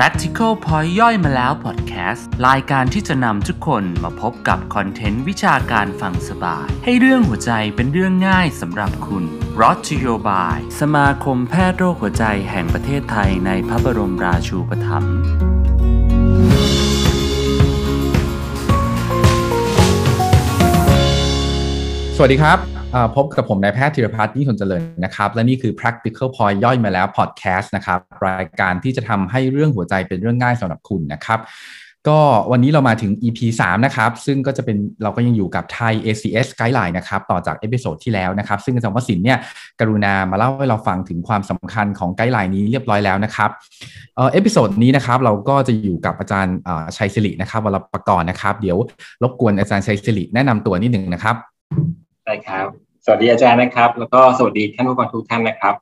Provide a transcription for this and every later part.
Practical Point ย่อยมาแล้ว Podcast รายการที่จะนำทุกคนมาพบกับคอนเทนต์วิชาการฟังสบาย ให้เรื่องหัวใจเป็นเรื่องง่ายสำหรับคุณ r o t to your by สมาคมแพทย์โรคหัวใจแห่งประเทศไทยในพระบรมราชูปถัมภ์สวัสดีครับ พบกับผมนายแพทย์ธีรพัฒน์ยิ่งทนเจริญนะครับ และนี่คือ practical point ย่อยมาแล้ว podcast นะครับ รายการที่จะทำให้เรื่องหัวใจเป็นเรื่องง่ายสำหรับคุณนะครับ ก็วันนี้เรามาถึง EP 3 นะครับ ซึ่งก็จะเป็นเราก็ยังอยู่กับไทย ACS Guideline นะครับ ต่อจาก episode ที่แล้วนะครับ ซึ่งอาจารย์วสินเนี่ยกรุณามาเล่าให้เราฟังถึงความสำคัญของ guideline นี้เรียบร้อยแล้วนะครับ episode นี้นะครับเราก็จะอยู่กับอาจารย์ชัยศิรินะครับวรประกรณ์นะครับ เดี๋ยวรบกวนอาจารย์ชัยศิริแนะนำตัวนิดหนึ่งนะครับ ได้ครับ สวัสดีอาจารย์นะครับ แล้วก็สวัสดีท่านผู้ฟังทุกท่านนะครับ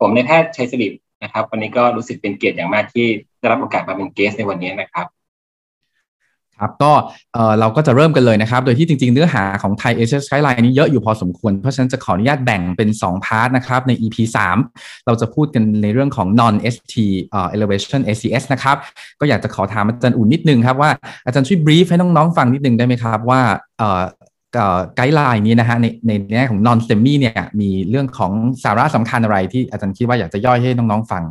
ผมนายแพทย์ชัยศิรินะครับ วันนี้ก็รู้สึกเป็นเกียรติอย่างมากที่ได้รับโอกาสมาเป็น guest ในวันนี้นะครับครับก็เอ่อเราก็จะเริ่มกันเลยนะครับ โดยที่จริง ๆ เนื้อหาของ Thai ACS guideline นี้เยอะอยู่พอสมควร เพราะฉะนั้นจะขออนุญาตแบ่งเป็น 2 part นะครับ ใน EP 3 เราจะพูดกันในเรื่องของ non ST เอ่อ elevation ACS นะครับ ก็อยากจะขอถามอาจารย์อุ่นนิดนึงครับว่าอาจารย์ช่วย brief ให้น้อง ๆ ฟังนิดนึงได้ไหมครับว่าเอ่อ guideline นี้นะฮะในในแง่ของ non STEMI เนี่ยมีเรื่องของสาระสำคัญอะไรที่อาจารย์คิดว่าอยากจะย่อยให้น้องๆฟัง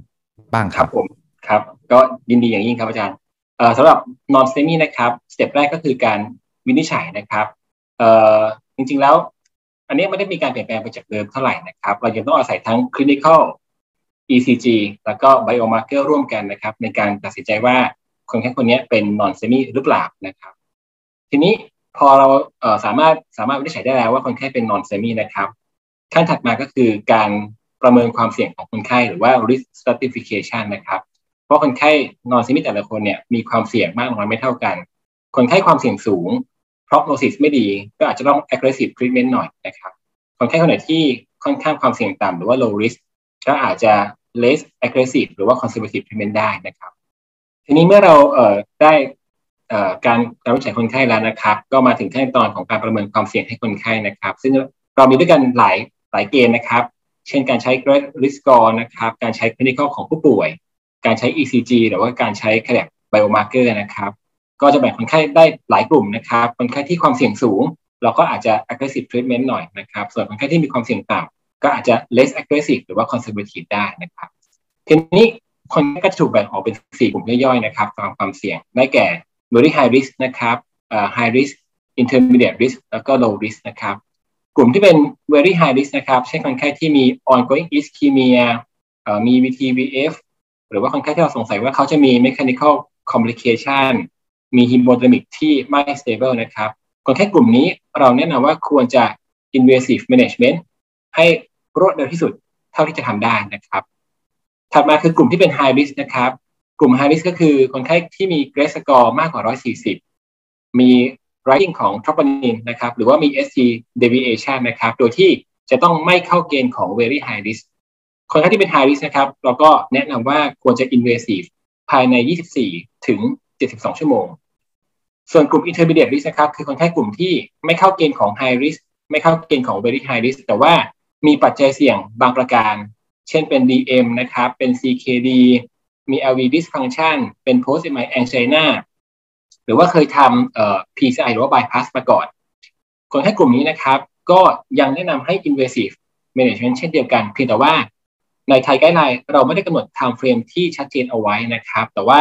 บ้างครับผมครับก็ยินดีอย่างยิ่งครับอาจารย์เอ่อสำหรับ non semi นะครับสเต็ปแรกก็คือการวินิจฉัยนะครับเอ่อจริงๆแล้ว อันนี้ไม่ได้มีการเปลี่ยนแปลงไปจากเดิมเท่าไหร่นะครับ เรายังต้องอาศัยทั้ง clinical ECG แล้วก็ biomarker ร่วมกันนะครับ ในการตัดสินใจว่าคนแค่คนนี้เป็น non semi หรือเปล่านะครับ ทีนี้ พอเราเสามารถสามารถวินิจฉัยได้แล้วว่าคนไข้เป็น non STEMI นะครับ ขั้นถัดมาก็คือการประเมินความเสี่ยงของคนไข้หรือว่า risk stratification นะครับ เพราะคนไข้ non STEMI แต่ละคนเนี่ยมีความเสี่ยงมากน้อยไม่เท่ากัน คนไข้ความเสี่ยงสูง prognosis ไม่ดีก็อาจจะต้อง aggressive treatment หน่อยนะครับคนไข้คนไหนที่ค่อนข้างความเสี่ยงต่ำหรือว่า low risk ก็อาจจะ less aggressive หรือว่า conservative treatment ได้นะครับ ทีนี้เมื่อเราเอ่อได้ การการวิจัยคนไข้แล้วนะครับ ก็มาถึงขั้นตอนของการประเมินความเสี่ยงให้คนไข้นะครับ ซึ่งเรามีด้วยกันหลายหลายเกณฑ์นะครับ เช่นการใช้ risk score นะครับ การใช้ clinical ของผู้ป่วย การใช้ ECG หรือว่าการใช้ cardiac biomarker นะครับ ก็จะแบ่งคนไข้ได้หลายกลุ่มนะครับ คนไข้ที่ความเสี่ยงสูง เราก็อาจจะ aggressive treatment หน่อยนะครับ ส่วนคนไข้ที่มีความเสี่ยงต่ำก็อาจจะ less aggressive หรือว่า conservative ได้นะครับทีนี้คนก็จะถูกแบ่งออกเป็น 4 กลุ่มย่อยๆนะครับตามความเสี่ยงได้แก่ very high risk นะครับ uh, high risk intermediate risk แล้วก็ low risk นะครับ กลุ่มที่เป็น very high risk นะครับเช่นคนไข้ที่มี ongoing ischemia มี VTVF หรือว่าคนไข้ที่เราสงสัยว่าเขาจะมี mechanical complication มี hemodynamic ที่ไม่ stable นะครับ คนไข้กลุ่มนี้เราแนะนำว่าควรจะ invasive management ให้รวดเร็วที่สุดเท่าที่จะทำได้นะครับ ถัดมาคือกลุ่มที่เป็น high risk นะครับ กลุ่ม high risk ก็คือคนไข้ที่มี grade score มากกว่า 140 มี writing ของ troponin นะครับหรือว่ามี ST deviation นะครับโดยที่จะต้องไม่เข้าเกณฑ์ของ very high risk คนไข้ที่เป็น high risk นะครับเราก็แนะนำว่าควรจะ invasive ภายใน 24 ถึง 72 ชั่วโมง ส่วนกลุ่ม intermediate risk นะครับคือคนไข้กลุ่มที่ไม่เข้าเกณฑ์ของ high risk ไม่เข้าเกณฑ์ของ very high risk แต่ว่ามีปัจจัยเสี่ยงบางประการ เช่นเป็น DM นะครับ เป็น CKD มี LV dysfunction เป็น post MI angina หรือว่าเคยทำเอ่อ PCI หรือว่า bypass มาก่อน คนไข้กลุ่มนี้นะครับ ก็ยังแนะนำให้ invasive management เช่นเดียวกันเพียงแต่ว่าในไทยไกด์ไลน์เราไม่ได้กำหนด time frame ที่ชัดเจนเอาไว้นะครับ แต่ว่า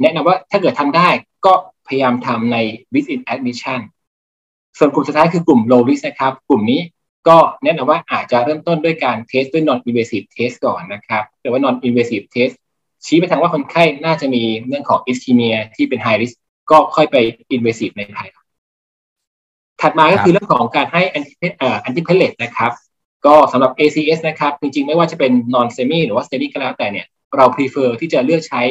แนะนำว่าถ้าเกิดทำได้ก็พยายามทำใน within admission ส่วนกลุ่มสุดท้ายคือกลุ่ม low risk นะครับ กลุ่มนี้ก็แนะนำว่าอาจจะเริ่มต้นด้วยการเทสด้วย non invasive test ก่อนนะครับหรือว่า non invasive test ชี้ไปทางว่าคนไข้น่าจะมีเรื่องของ ischemia ที่เป็น high risk ก็ค่อยไป invasive ในภายหลังถัดมาก็คือเรื่องของการให้ antiplatelet นะครับ ก็สำหรับ ACS นะครับ จริงๆ ไม่ว่าจะเป็น non semi หรือว่า semi ก็แล้วแต่เนี่ยเรา prefer ที่จะเลือกใช้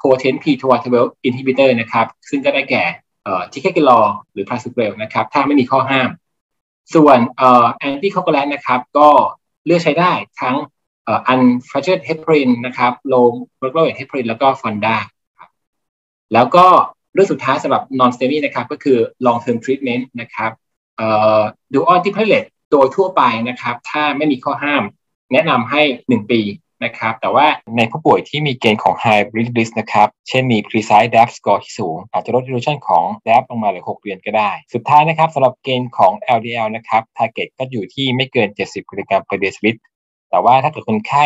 potent P2Y12 inhibitor นะครับ ซึ่งก็ได้แก่ ticagrelor หรือ prasugrel นะครับ ถ้าไม่มีข้อห้าม ส่วน anticoagulant นะครับ ก็เลือกใช้ได้ทั้ง unfractionated heparin นะครับ low molecular weight heparin แล้วก็ fonda ครับแล้วก็เรื่องสุดท้ายสำหรับ non STEMI นะครับก็คือ long term treatment นะครับ dual antiplatelet โดยทั่วไปนะครับ ถ้าไม่มีข้อห้ามแนะนำให้ 1 ปีนะครับ แต่ว่าในผู้ป่วยที่มีเกณฑ์ของ high risk นะครับ เช่นมี precise DAP score ที่สูง อาจจะลด resolution ของ DAP ลงมาเหลือ 6 เดือนก็ได้ สุดท้ายนะครับสำหรับเกณฑ์ของ LDL นะครับ target ก็อยู่ที่ไม่เกิน 70มิลลิกรัม per deciliter แต่ว่าถ้าเกิดคนไข้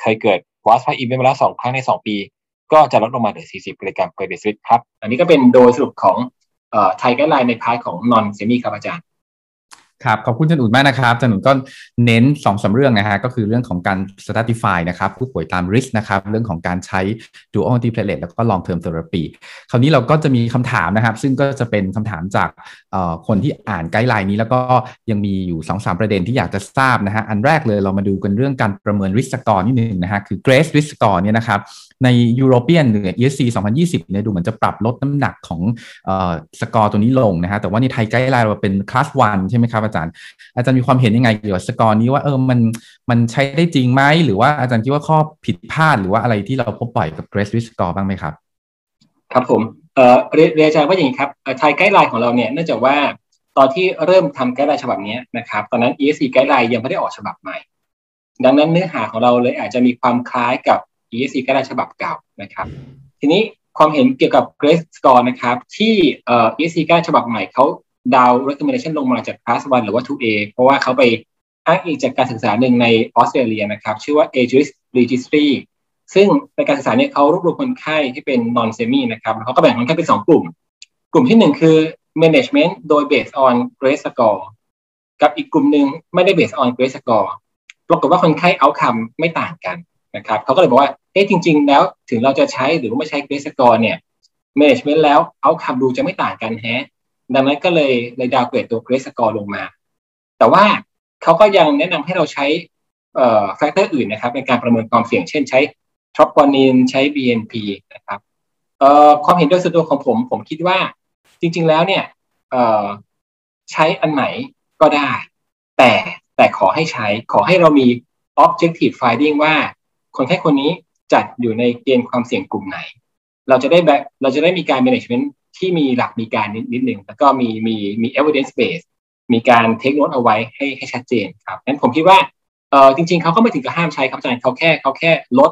เคยเกิด was p a event มาแล้วสองครั้งใน 2 ปี ก็จะลดลงมาเหลือ 40 มิลลิกรัมเปอร์เดซิลิตรครับ อันนี้ก็เป็นโดยสรุปของThai guideline ใน part ของ non STEMI ครับอาจารย์ ครับขอบคุณอาจารย์อุ่นมากนะครับอาจารย์อุ่นก็เน้น 2-3 เรื่องนะฮะก็คือเรื่องของการ stratify นะครับผู้ป่วยตาม risk นะครับเรื่องของการใช้ dual antiplatelet แล้วก็ long term therapy คราวนี้เราก็จะมีคำถามนะครับ ซึ่งก็จะเป็นคำถามจากคนที่อ่าน guideline นี้ แล้วก็ยังมีอยู่2อสประเด็นที่อยากจะทราบนะฮะอันแรกเลยเรามาดูกันเรื่องการประเมิน risk score นิดนึงนะฮะคือ GRACE risk score เนี่ยนะครับใน European หรือ ESC 2020เนี่ยดูเหมือนจะปรับลดน้ำหนักของสกอร์ตัวนี้ลงนะฮะแต่ว่าในไทย guideline เราเป็น class one ใช่ไหมครับอาจารย์ อาจารย์มีความเห็นยังไงเกี่ยวกับสกอร์นี้ว่าเออมันมันใช้ได้จริงไหมหรือว่าอาจารย์คิดว่าข้อผิดพลาดหรือว่าอะไรที่เราพบบ่อยกับ Grace Risk Score บ้างไหมครับ ครับผมเอ่อเรียนอาจารย์ว่าอย่างนี้ครับไทย guideline ของเราเนี่ยเนื่องจากว่าตอนที่เริ่มทำ guideline ฉบับนี้นะครับตอนนั้น ESC ไกด์ไลน์ยังไม่ได้ออกฉบับใหม่ ดังนั้นเนื้อหาของเราเลยอาจจะมีความคล้ายกับ ESC ก็ได้ฉบับเก่านะครับ ทีนี้ความเห็นเกี่ยวกับ Grace Score นะครับ ที่เอ่อ ESC ก็ได้ฉบับใหม่เขา ดาว recommendation ลงมาจาก class 1 หรือว่า 2A เพราะว่าเขาไปอ้างอิงจากการศึกษาหนึ่งในออสเตรเลียนะครับ ชื่อว่า Age Risk Registry ซึ่งในการศึกษาเนี่ยเขารวบรวมคนไข้ที่เป็น non semi นะครับเขาก็แบ่งคนไข้เป็นสองกลุ่ม กลุ่มที่หนึ่งคือ management โดย based on Grace Score กับอีกกลุ่มหนึ่งไม่ได้ based on Grace Score ปรากฏว่าคนไข้ outcome ไม่ต่างกันนะครับเขาก็เลยบอกว่าเอ๊ะจริง ๆ แล้วถึงเราจะใช้หรือไม่ใช้ Grace Score เนี่ย management แล้วเอาคำดูจะไม่ต่างกันแฮะ ดังนั้นก็เลยเลย downgrade ตัว Grace Score ลงมา แต่ว่าเขาก็ยังแนะนำให้เราใช้ factor อื่นนะครับในการประเมินความเสี่ยง เช่นใช้ troponin ใช้ BNP นะครับความเห็นโดยส่วนตัวของผม ผมคิดว่าจริง ๆ แล้วเนี่ยใช้อันไหนก็ได้ แต่แต่ขอให้ใช้ขอให้เรามี objective finding ว่า คนไข้คนนี้จัดอยู่ในเกณฑ์ความเสี่ยงกลุ่มไหน เราจะได้แบบเราจะได้มีการ management ที่มีหลักมีการนิดนิดหนึ่งแล้วก็มีมีมี evidence base มีการเทคโน e เอาไว้ให้ให้ชัดเจนครับงั้นผมคิดว่าเออจริง ๆเขาก็ไม่ถึงกับห้ามใช้ครับอาจารย์เขาแค่เขาแค่ลด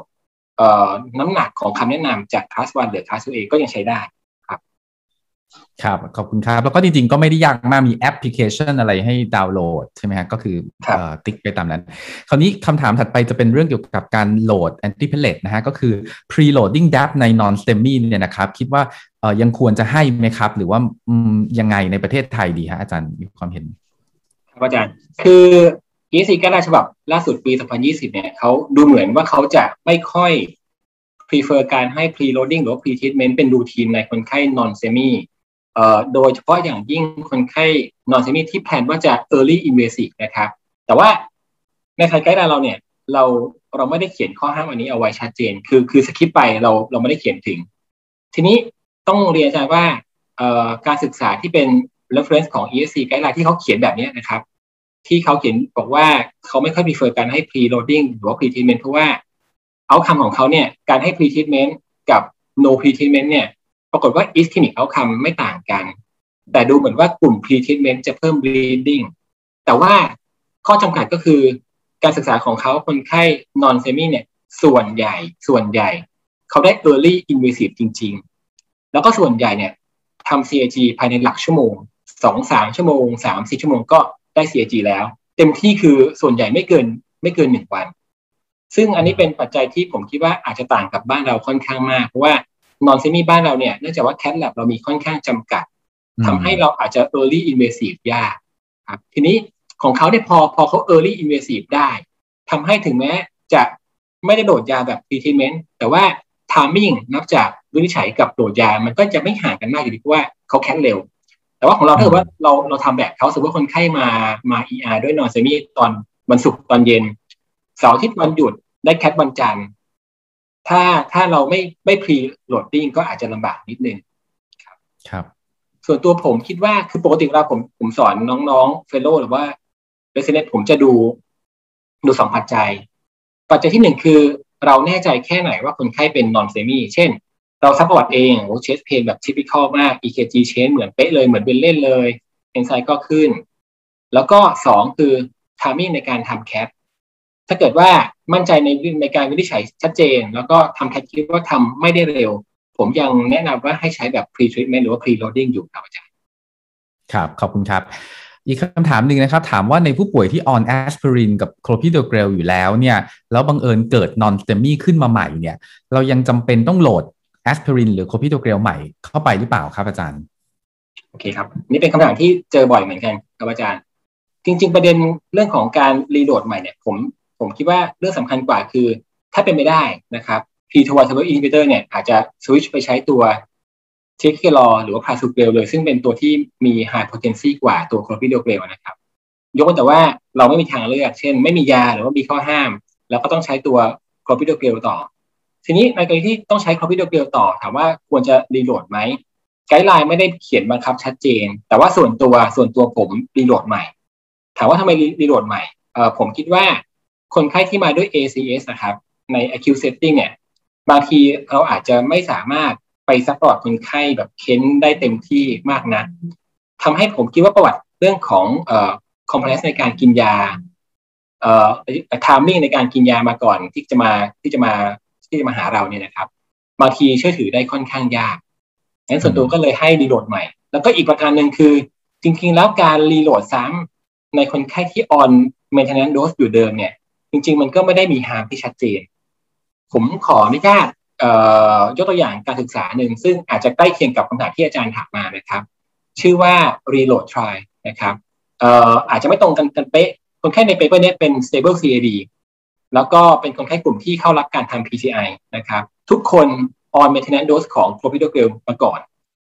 เอ่อน้ำหนักของคำแนะนำจาก class 1เหลือ class 2A ก็ยังใช้ได้ครับขอบคุณครับ แล้วก็จริงๆ ก็ไม่ได้ยากมากมีแอปพลิเคชันอะไรให้ดาวน์โหลดใช่ไหมฮะก็คือติ๊กไปตามนั้น คราวนี้คำถามถัดไปจะเป็นเรื่องเกี่ยวกับการโหลด anti pellet นะฮะก็คือ preloading DAP ใน non STEMI เนี่ยนะครับ คิดว่าเออ ยังควรจะให้ไหมครับ หรือว่ายังไงในประเทศไทยดีฮะอาจารย์มีความเห็นครับอาจารย์ คือ EC กระดาษฉบับล่าสุดปี 2020 เนี่ยเขาดูเหมือนว่าเขาจะไม่ค่อย prefer การให้ preloading หรือ pre treatment เป็นรูทีนในคนไข้ non semi โดยเฉพาะอย่างยิ่งคนไข้นอนเซมิที่แพลนว่าจะ early invasive นะครับ แต่ว่าในไทยไกด์เราเนี่ย เราเราไม่ได้เขียนข้อห้ามอันนี้เอาไว้ชัดเจน คือคือสคริปต์ไปเราเราไม่ได้เขียนถึง ทีนี้ ต้องเรียนอาจารย์ว่าการศึกษาที่เป็น reference ของ ESC ไกด์ไลน์ที่เขาเขียนแบบนี้นะครับ ที่เขาเขียนบอกว่าเขาไม่ค่อย prefer การให้ pre loading หรือว่า pre treatment เพราะว่าเอาคำของเขาเนี่ยการให้ pre treatment กับ no pre treatment เนี่ยปรากฏว่า ischemic outcome ไม่ต่างกัน แต่ดูเหมือนว่ากลุ่ม pre-treatment จะเพิ่ม bleeding แต่ว่าข้อจำกัดก็คือการศึกษาของเขาคนไข้ non semi เนี่ยส่วนใหญ่ส่วนใหญ่ เขาได้ early invasive จริง แล้วก็ส่วนใหญ่เนี่ยทำ CAG ภายในหลักชั่วโมงสองสามชั่วโมงสามสี่ชั่วโมงก็ได้ CAG แล้ว เต็มที่คือส่วนใหญ่ไม่เกินไม่เกินหนึ่งวัน ซึ่งอันนี้เป็นปัจจัยที่ผมคิดว่าอาจจะต่างกับบ้านเราค่อนข้างมาก เพราะว่านอนเซมีบ้านเราเนี่ยเนื่องจากว่าแคทแลบเรามีค่อนข้างจำกัดทำให้เราอาจจะ early invasive ยากครับทีนี้ของเขาเนี่ยพอพอเขา early invasive ได้ทำให้ถึงแม้จะไม่ได้โหลดยาแบบ pre treatment แต่ว่า timing นับจากวินิจฉัยกับโหลดยา มันก็จะไม่ห่างกันมากอยู่ดีเพราะว่าเขา cath เร็ว แต่ว่าของเราถ้าเกิดว่าเราเราทำแบบเขาสมมติว่าคนไข้มามา ER ด้วย non-STEMI ตอนวันศุกร์ตอนเย็นเสาร์อาทิตย์วันหยุดได้ cath วันจันทร์ถ้าถ้าเราไม่ไม่ preloading ก็อาจจะลำบากนิดนึงครับครับ ส่วนตัวผมคิดว่าคือปกติเวลาผมผมสอนน้องๆ fellow หรือว่า resident ผมจะดูดูสองปัจจัย ปัจจัยที่หนึ่งคือ เราแน่ใจแค่ไหนว่าคนไข้เป็น non-STEMI เช่น เราซักประวัติเองโอ้ chest pain แบบ typical มาก EKG change เหมือนเป๊ะเลยเหมือนเป็นเล่นเลยเอนไซม์ก็ขึ้น แล้วก็สองคือ timing ในการทำ cath ถ้าเกิดว่ามั่นใจในในการวินิจฉัยชัดเจน แล้วก็ทำ cath คิดว่าทำไม่ได้เร็ว ผมยังแนะนำว่าให้ใช้แบบ pre treatment หรือว่า pre loading อยู่ครับอาจารย์ครับ ขอบคุณครับ อีกคำถามหนึ่งนะครับ ถามว่าในผู้ป่วยที่ on แอสไพรินกับ clopidogrel อยู่แล้วเนี่ยแล้วบังเอิญเกิด non-STEMI ขึ้นมาใหม่เนี่ย เรายังจำเป็นต้อง load แอสไพรินหรือ clopidogrel ใหม่เข้าไปหรือเปล่าครับอาจารย์โอเคครับ นี่เป็นคำถามที่เจอบ่อยเหมือนกันครับอาจารย์ จริง ๆ ประเด็นเรื่องของการ reload ใหม่เนี่ยผมผมคิดว่าเรื่องสำคัญกว่าคือ ถ้าเป็นไปได้นะครับ p ีทวาร์ r อินฮิบิเตอร์เนี่ยอาจจะสวิตช์ไปใช้ตัว ticagrelor หรือว่า prasugrel เลย ซึ่งเป็นตัวที่มี high potency กว่าตัว clopidogrel นะครับ ยกเว้นแต่ว่าเราไม่มีทางเลือก เช่น ไม่มียาหรือว่ามีข้อห้าม แล้วก็ต้องใช้ตัว clopidogrel ต่อ ทีนี้ในกรณีที่ต้องใช้ clopidogrel ต่อ ถามว่าควรจะ reload ไหม guideline ไม่ได้เขียนบังคับชัดเจน แต่ว่าส่วนตัวส่วนตัวผม reload ใหม่ ถามว่าทำไม reload ใหม่เออผมคิดว่าคนไข้ที่มาด้วย ACS นะครับใน acute setting เนี่ยบางทีเราอาจจะไม่สามารถ ไป support คนไข้แบบเค้นได้เต็มที่มากนะทำให้ผมคิดว่าประวัติเรื่องของเอ่อ compliance ในการกินยาเอ่อ timing ในการกินยามาก่อนที่จะมาที่จะมาที่จะมาหาเราเนี่ยนะครับบางทีเชื่อถือได้ค่อนข้างยากงั้นส่วนตัวก็เลยให้ reload ใหม่ แล้วก็อีกประการหนึ่งคือ จริง ๆ แล้วการ reload ซ้ำในคนไข้ที่ on maintenance dose อยู่เดิมเนี่ย จริง ๆ มันก็ไม่ได้มี harm ที่ชัดเจน ผมขออนุญาต ยกตัวอย่างการศึกษาหนึ่งซึ่งอาจจะใกล้เคียงกับคำถามที่อาจารย์ถามมานะครับ ชื่อว่า reload trial นะครับอาจจะไม่ตรงกันกันเป๊ะคนไข้ใน paper นี้เป็น stable CAD แล้วก็เป็นคนไข้กลุ่มที่เข้ารับการทำ PCI นะครับ ทุกคน on maintenance dose ของ clopidogrel มาก่อน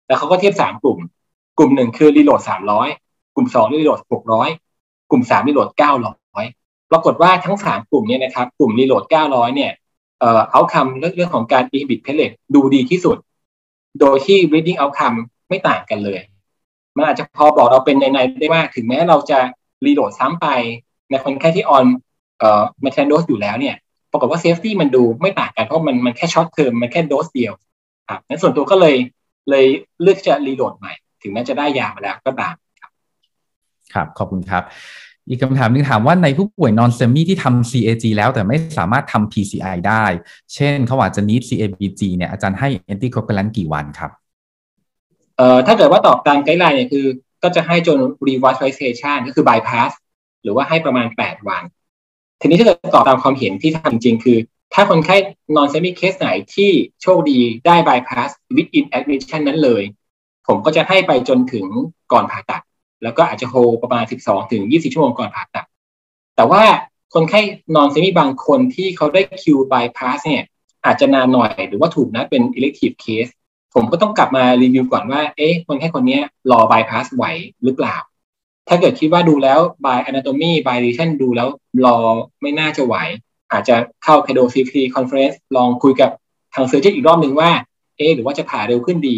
แล้วเขาก็เทียบ 3 กลุ่ม กลุ่มหนึ่งคือ reload 300 กลุ่ม 2 reload 600 กลุ่ม 3 reload 900 ปรากฏว่าทั้ง 3 กลุ่มเนี้นะครับ กลุ่ม reload 900 เนี่ย เอ่อ outcome เรื่องเรื่องของการ inhibit platelet ดูดีที่สุด โดยที่ bleeding outcome ไม่ต่างกันเลย มันอาจจะพอบอกเราเป็นนัยนัยได้ว่าถึงแม้เราจะ reload ซ้ำไปในคนไข้ที่ on เอ่อ maintenance dose อยู่แล้วเนี่ยปรากฏว่า safety มันดูไม่ต่างกันเพราะมันมันแค่ short term มันแค่โดสเดียวครับนั้นส่วนตัวก็เลยเลยเลือกจะรีโหลดใหม่ ถึงแม้จะได้ยามาแล้วก็ตามครับ ขอบคุณครับ อีกคำถามนึงถามว่าในผู้ป่วยนอนเซมี่ที่ทำ CAG แล้วแต่ไม่สามารถทำ PCI ได้ เช่นเขาอาจจะ need CABG เนี่ยอาจารย์ให้ anticoagulant กี่วันครับ เอ่อถ้าเกิดว่าตอบตามไกด์ไลน์เนี่ยคือ ก็จะให้จน revascularization ก็คือ bypass หรือว่าให้ประมาณ 8 วัน ทีนี้ถ้าเกิดตอบตามความเห็นที่ทำจริงคือ ถ้าคนไข้ non-STEMI เคสไหนที่โชคดีได้ bypass within admission นั้นเลย ผมก็จะให้ไปจนถึงก่อนผ่าตัด แล้วก็อาจจะโฮประมาณ 12 ถึง 20 ชั่วโมงก่อนผ่าตัด แต่ว่าคนไข้ non-STEMI บางคนที่เขาได้คิวบายพาสเนี่ยอาจจะนานหน่อยหรือว่าถูกนัดเป็น elective case ผมก็ต้องกลับมารีวิวก่อนว่า เอ๊ะ คนไข้คนนี้รอบายพาสไหวหรือเปล่า ถ้าเกิดคิดว่าดูแล้ว by anatomy by lesion ดูแล้วรอไม่น่าจะไหว อาจจะเข้า pedo CT conference ลองคุยกับทาง surgeon อีกรอบหนึ่งว่า เอ๊ะ หรือว่าจะผ่าเร็วขึ้นดี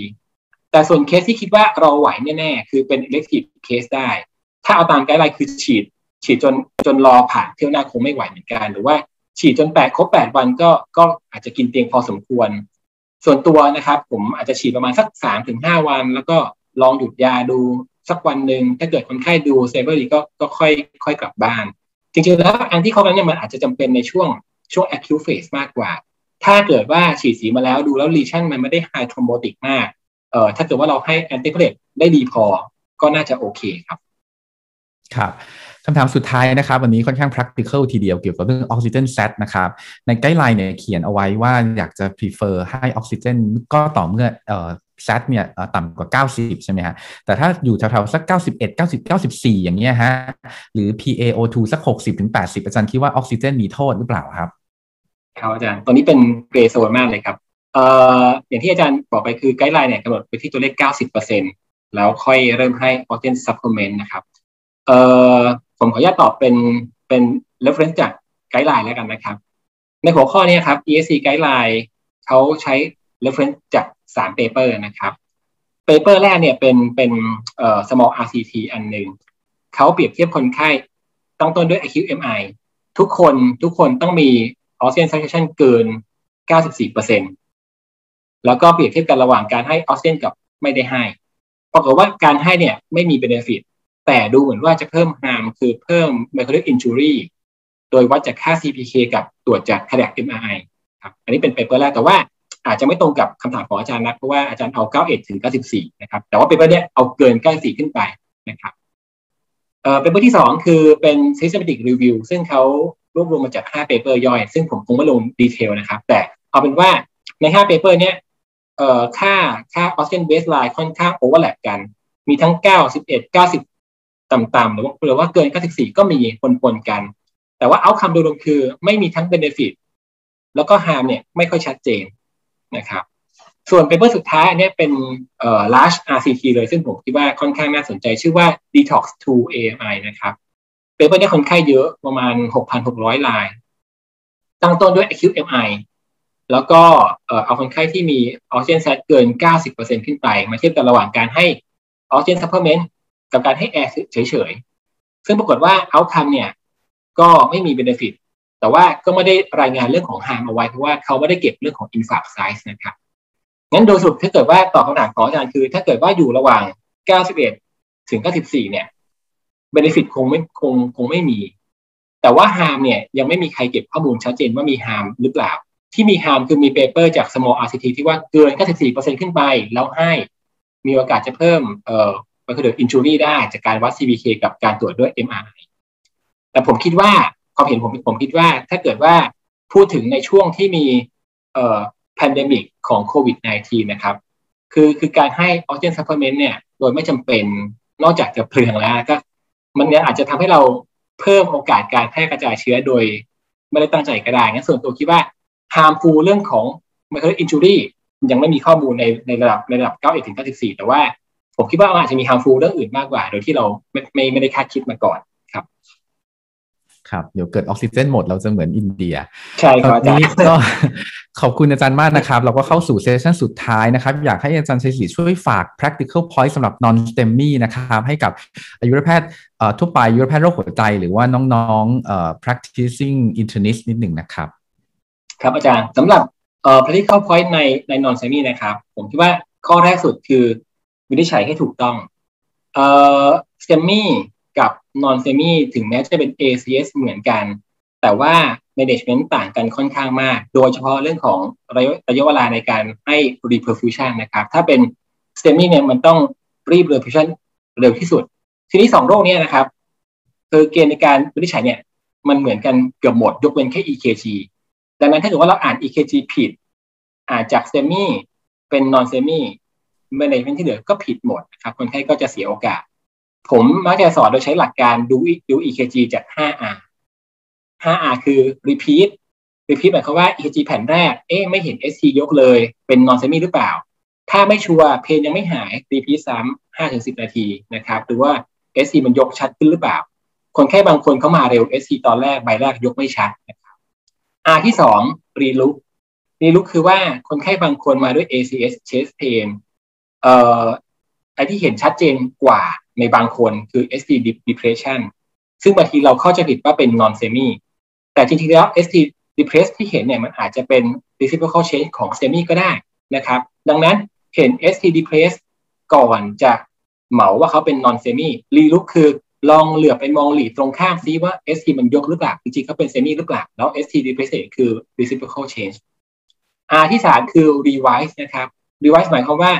แต่ส่วนเคสที่คิดว่าเราไหวแน่ๆ คือเป็น elective case ได้ ถ้าเอาตาม guideline คือฉีด ฉีดจนจนรอผ่าเที่ยวหน้าคงไม่ไหวเหมือนกัน หรือว่าฉีดจนแปดครบแปดวันก็ก็อาจจะกินเตียงพอสมควร ส่วนตัวนะครับ ผมอาจจะฉีดประมาณสักสามถึงห้าวัน แล้วก็ลองหยุดยาดูสักวันหนึ่งถ้าเกิดคนไข้ดู stable ดีก็ก็ค่อยค่อยกลับบ้าน จริงๆแล้วอันที่เขานั้นเนี่ยมันอาจจะจำเป็นในช่วงช่วง acute phase มากกว่า ถ้าเกิดว่าฉีดสีมาแล้วดูแล้ว lesion มันไม่ได้ high thrombotic มาก เอ่อถ้าเกิดว่าเราให้ antiplatelet ได้ดีพอก็น่าจะโอเคครับครับคำถามสุดท้ายนะครับ วันนี้ค่อนข้าง practical ทีเดียวเกี่ยวกับเรื่องออกซิเจน sat นะครับ ใน guideline เนี่ยเขียนเอาไว้ว่าอยากจะ prefer ให้ออกซิเจนก็ต่อเมื่อเอ่อ sat เนี่ยต่ำกว่า 90 ใช่ไหมฮะ แต่ถ้าอยู่แถวๆสัก 91 90 94 อย่างเงี้ยฮะ หรือ PaO2 สัก 60ถึง80 อาจารย์คิดว่าออกซิเจนมีโทษหรือเปล่าครับ ครับอาจารย์ตอนนี้เป็น gray zone มากเลยครับ เอ่ออย่างที่อาจารย์บอกไปคือ guideline เนี่ยกำหนดไปที่ตัวเลข 90%แล้วค่อยเริ่มให้ oxygen supplement นะครับเอ่อผมขออนุญาตตอบเป็นเป็น reference จาก guideline แล้วกันนะครับ ในหัวข้อนี้ครับ ESC ไกด์ไลน์เขาใช้ reference จาก3 paper นะครับ paper แรกเนี่ยเป็นเป็นเอ่อ small RCT อันหนึ่งเขาเปรียบเทียบคนไข้ตั้งต้นด้วย acute MI ทุกคนทุกคนต้องมี oxygen saturation เกิน 94% แล้วก็เปรียบเทียบกันระหว่างการให้ออกซิเจนกับไม่ได้ให้ปรากฏว่าการให้เนี่ยไม่มี benefit แต่ดูเหมือนว่าจะเพิ่ม harm คือเพิ่ม myocardial injuryโดยวัดจากค่า CPK กับตรวจจาก cardiac MRI ครับอันนี้เป็น paper แรกแต่ว่าอาจจะไม่ตรงกับคำถามของอาจารย์นะเพราะว่าอาจารย์เอา 91 ถึง 94 นะครับ แต่ว่า paper เนี้ยเอาเกิน 94 ขึ้นไปนะครับเอ่อ paper ที่สองคือเป็น systematic review ซึ่งเขารวบรวมมาจาก 5 paper ย่อย ซึ่งผมคงไม่ลง detail นะครับ แต่เอาเป็นว่าใน 5 paper เนี้ย เอ่อค่าค่า oxygen baseline ค่อนข้าง overlap กัน มีทั้ง9 11 90 ต่ำๆหรือว่าหรือว่าเกิน 94 ก็มีปนๆกัน แต่ว่า outcome โดยรวมคือไม่มีทั้ง benefit แล้วก็ harm เนี่ยไม่ค่อยชัดเจนนะครับส่วน paper สุดท้ายอันนี้เป็นเอ่อ large RCT เลยซึ่งผมคิดว่าค่อนข้างน่าสนใจชื่อว่า DETO2X AMI นะครับ paper นี้คนไข้เยอะประมาณ 6,600ราย ตั้งต้นด้วย acute MI แล้วก็เอาคนไข้ที่มีออกซิเจน sat เกิน 90%ขึ้นไป มาเทียบกันระหว่างการให้ออกซิเจน supplement กับการให้แอร์เฉยๆ ซึ่งปรากฏว่า outcome เนี่ยก็ไม่มี benefit แต่ว่าก็ไม่ได้รายงานเรื่องของ harm เอาไว้ เพราะว่าเขาไม่ได้เก็บเรื่องของ infarct size นะครับ งั้นโดยสรุปถ้าเกิดว่าตอบคำถามของอาจารย์คือ ถ้าเกิดว่าอยู่ระหว่าง 91 ถึง 94 เนี่ย benefit คงไม่คงคงไม่มี แต่ว่า harm เนี่ยยังไม่มีใครเก็บข้อมูลชัดเจนว่ามี harm หรือเปล่า ที่มี harm คือมี paper จาก small RCT ที่ว่าเกิน 94%ขึ้นไป แล้วให้มีโอกาสจะเพิ่มเอ่อมันคือเดือด injury ได้จากการวัด CBK กับการตรวจด้วย MRI แต่ผมคิดว่าความเห็นผมผมคิดว่า ถ้าเกิดว่าพูดถึงในช่วงที่มีเอ่อ pandemic ของโควิด -19 นะครับ คือคือการให้ออกซิเจนซัพพลเมนต์เนี่ย โดยไม่จำเป็นนอกจากจะเปลืองแล้วก็ มันเนี่ยอาจจะทำให้เราเพิ่มโอกาสการแพร่กระจายเชื้อโดย ไม่ได้ตั้งใจก็ได้งั้นส่วนตัวคิดว่า harmful เรื่องของ micro injury ยังไม่มีข้อมูลในในระดับในระดับ91ถึง94 แต่ว่าผมคิดว่ามันอาจจะมี harmful เรื่องอื่นมากกว่า โดยที่เราไม่ไม่ไม่ได้คาดคิดมาก่อนครับ ครับ เดี๋ยวเกิดออกซิเจนหมดเราจะเหมือนอินเดีย ใช่ครับอาจารนี้ย์ก็ขอบคุณอาจารย์มากนะครับ เราก็เข้าสู่เซสชันสุดท้ายนะครับ อยากให้อาจารย์ชัยศรีช่วยฝาก practical point สำหรับ non STEMI นะครับ ให้กับอายุรแพทย์เอ่อทั่วไปอายุรแพทย์โรคหัวใจ หรือว่าน้องๆเอ่อ practicing internist นิดหนึ่งนะครับ ครับอาจารย์สำหรับเอ่อ practical point ในใน non semi นะครับ ผมคิดว่าข้อแรกสุดคือวินิจฉัยให้ถูกต้องเอ่อ semi กับ non semi ถึงแม้จะเป็น ACS เหมือนกัน แต่ว่า management ต่างกันค่อนข้างมาก โดยเฉพาะเรื่องของระยะระยะเวลาในการให้ reperfusion นะครับ ถ้าเป็น STEMI เนี่ยมันต้องรีบ reperfusion เร็วที่สุด ทีนี้สองโรคเนี้นะครับคือเกณฑ์ในการวินิจฉัยเนี่ยมันเหมือนกันเกือบหมดยกเว้นแค่ EKG ดังนั้นถ้าเกิดว่าเราอ่าน EKG ผิด อ่านจาก STEMI เป็น non STEMI management ที่เหลือก็ผิดหมดนะครับคนไข้ก็จะเสียโอกาส ผมมักจะสอนโดยใช้หลักการดูดู EKG จาก 5R 5R คือ repeat repeat หมายความว่า EKG แผ่นแรก เอ๊ะไม่เห็น ST ยกเลย เป็น non semi หรือเปล่า ถ้าไม่ชัวร์เพนยังไม่หาย repeat ซ้ำ5ถึง10นาทีนะครับหรือว่า ST มันยกชัดขึ้นหรือเปล่า คนไข้บางคนเขามาเร็ว ST ตอนแรกใบแรกยกไม่ชัด นะครับ R ที่สอง relook relook คือว่าคนไข้บางคนมาด้วย ACS chest pain เอ่อไอที่เห็นชัดเจนกว่าในบางคนคือ ST depression ซึ่งบางทีเราเข้าใจผิดว่าเป็น non semi แต่จริงๆแล้ว ST depress ที่เห็นเนี่ยมันอาจจะเป็น reciprocal change ของ semi ก็ได้นะครับ ดังนั้นเห็น ST depress ก่อนจะเหมาว่าเขาเป็น non semi relook คือ ลองเหลือบไปมองหลีตรงข้ามซิว่า ST มันยกหรือเปล่า จริงๆเขาเป็น semi หรือเปล่า แล้ว ST depress คือ reciprocal change R ที่สามคือ revise นะครับ revise หมายความว่า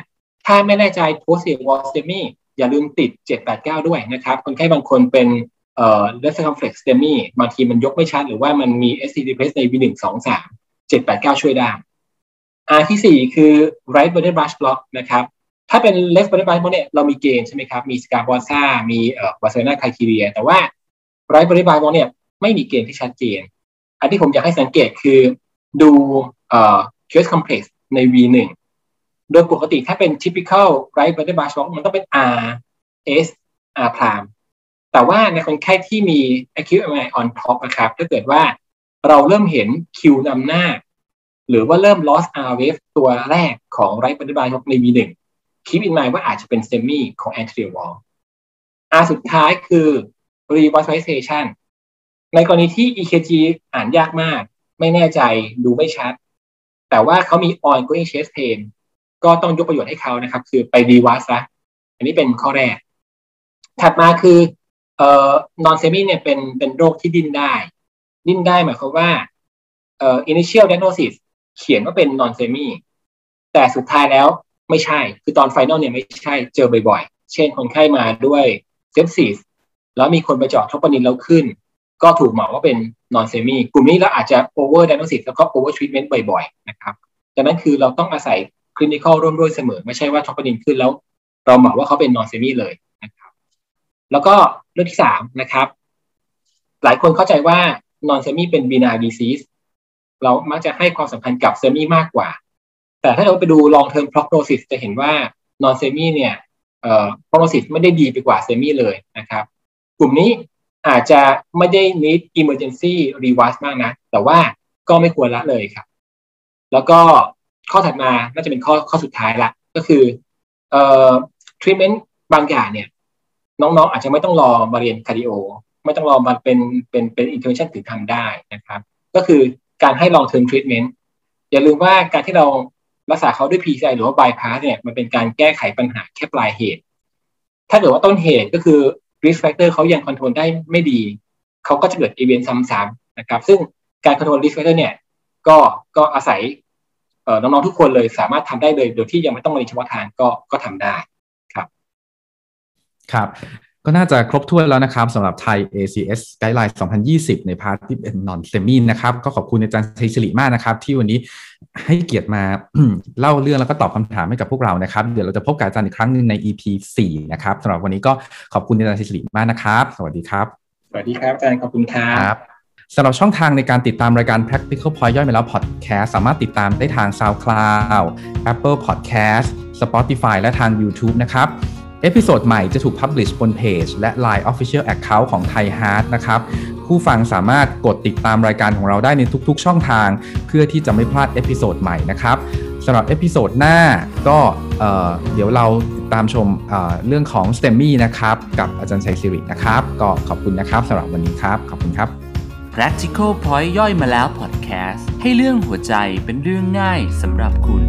ถ้าไม่แน่ใจ positive wall semi อย่าลืมติด 789 ด้วยนะครับ คนไข้บางคนเป็นเอ่อ left circumflex semi บางทีมันยกไม่ชัด หรือว่ามันมี ST depress ใน V1 2 3 789 ช่วยได้ R ที่4คือ right body brush block นะครับ ถ้าเป็น left body brush block เนี่ยเรามีเกณฑ์ใช่ไหมครับมี Scarbosa มีเอ่อ Barcelona criteria แต่ว่า right body brush block เนี่ยไม่มีเกณฑ์ที่ชัดเจน อันที่ผมอยากให้สังเกตคือดูเอ่อ case complex ใน V1 โดยปกติถ้าเป็น typical right body bar shock มันต้องเป็น R S R prime แต่ว่าในคนไข้ที่มี acute MI on top นะครับ ถ้าเกิดว่าเราเริ่มเห็นคิวนำหน้า หรือว่าเริ่ม loss R wave ตัวแรกของ right body bar shock ใน V1 keep in mind ว่าอาจจะเป็น semi ของ anterior wall R สุดท้ายคือ revascularization ในกรณีที่ EKG อ่านยากมาก ไม่แน่ใจดูไม่ชัด แต่ว่าเขามี ongoing chest pain ก็ต้องยกประโยชน์ให้เขานะครับ คือไปรีวัสซะอันนี้เป็นข้อแรก ถัดมาคือเอ่อนอนเซมิเนี่ยเป็นเป็นโรคที่ดิ้นได้ ดิ้นได้หมายความว่าเอ่อ initial diagnosis เขียนว่าเป็น non semi แต่สุดท้ายแล้ว ไม่ใช่ คือตอน final เนี่ยไม่ใช่เจอบ่อยๆ เช่นคนไข้มาด้วยเซปซิสแล้วมีคนไปเจาะท็อปนินแล้วขึ้น ก็ถูกหมอว่าเป็น non semi กลุ่มนี้เราอาจจะ over diagnosis แล้วก็ over treatment บ่อยๆนะครับดังนั้นคือเราต้องอาศัย clinical ร่วมด้วยเสมอ ไม่ใช่ว่าท็อปนินขึ้นแล้ว เราหมอว่าเขาเป็น non semi เลยนะครับแล้วก็เรื่องที่สามนะครับ หลายคนเข้าใจว่า non semi เป็น benign disease เรามักจะให้ความสำคัญกับ semi มากกว่า แต่ถ้าเราไปดู long term prognosis จะเห็นว่า non semi เนี่ยเอ่อ prognosis ไม่ได้ดีไปกว่า semi เลยนะครับ กลุ่มนี้อาจจะไม่ได้ need emergency revasc มากนะ แต่ว่าก็ไม่ควรละเลยครับ แล้วก็ข้อถัดมาน่าจะเป็นข้อข้อสุดท้ายละ ก็คือเอ่อ treatment บางอย่างเนี่ย น้องๆอาจจะไม่ต้องรอมาเรียน cardio ไม่ต้องรอมาเป็นเป็นเป็น intervention ถึงทำได้นะครับ ก็คือการให้ long term treatment อย่าลืมว่าการที่เรา รักษาเขาด้วย PCI หรือว่า bypass เนี่ยมันเป็นการแก้ไขปัญหาแค่ปลายเหตุ ถ้าเกิดว่าต้นเหตุก็คือ risk factor เขายัง control ได้ไม่ดี เขาก็จะเกิด event ซ้ำๆนะครับ ซึ่งการ control risk factor เนี่ย ก็ก็อาศัยเอ่อน้องๆทุกคนเลยสามารถทำได้เลยโดยที่ยังไม่ต้องมาเรียนเฉพาะทางก็ก็ทำได้ครับ ครับ ก็น่าจะครบถ้วนแล้วนะครับสำหรับไทย ACS Guideline 2020 ใน part ที่เป็น non-STEMI นะครับ ก็ขอบคุณอาจารย์ชัยศิริมากนะครับ ที่วันนี้ให้เกียรติมาเล่าเรื่องแล้วก็ตอบคำถามให้กับพวกเรานะครับ เดี๋ยวเราจะพบกับอาจารย์อีกครั้งหนึ่งใน EP 4 นะครับสำหรับวันนี้ก็ขอบคุณอาจารย์ชัยศิริมากนะครับ สวัสดีครับ สวัสดีครับอาจารย์ขอบคุณครับสำหรับช่องทางในการติดตามรายการ Practical Point ย่อยมาแล้ว Podcast สามารถติดตามได้ทาง SoundCloud Apple Podcast Spotify และทาง YouTube นะครับ episode ใหม่จะถูก Publish บนเพจและ Line Official Account ของ Thai Heart นะครับผู้ฟังสามารถกดติดตามรายการของเราได้ในทุกๆ ช่องทาง เพื่อที่จะไม่พลาด episode ใหม่นะครับสำหรับ episode หน้าก็เดี๋ยวเราตามชมเรื่องของ STEMI นะครับ กับอาจารย์ชัยศิรินะครับ ก็ขอบคุณนะครับสำหรับวันนี้ครับ ขอบคุณครับ Practical Point ย่อยมาแล้ว Podcast ให้เรื่องหัวใจเป็นเรื่องง่ายสำหรับคุณ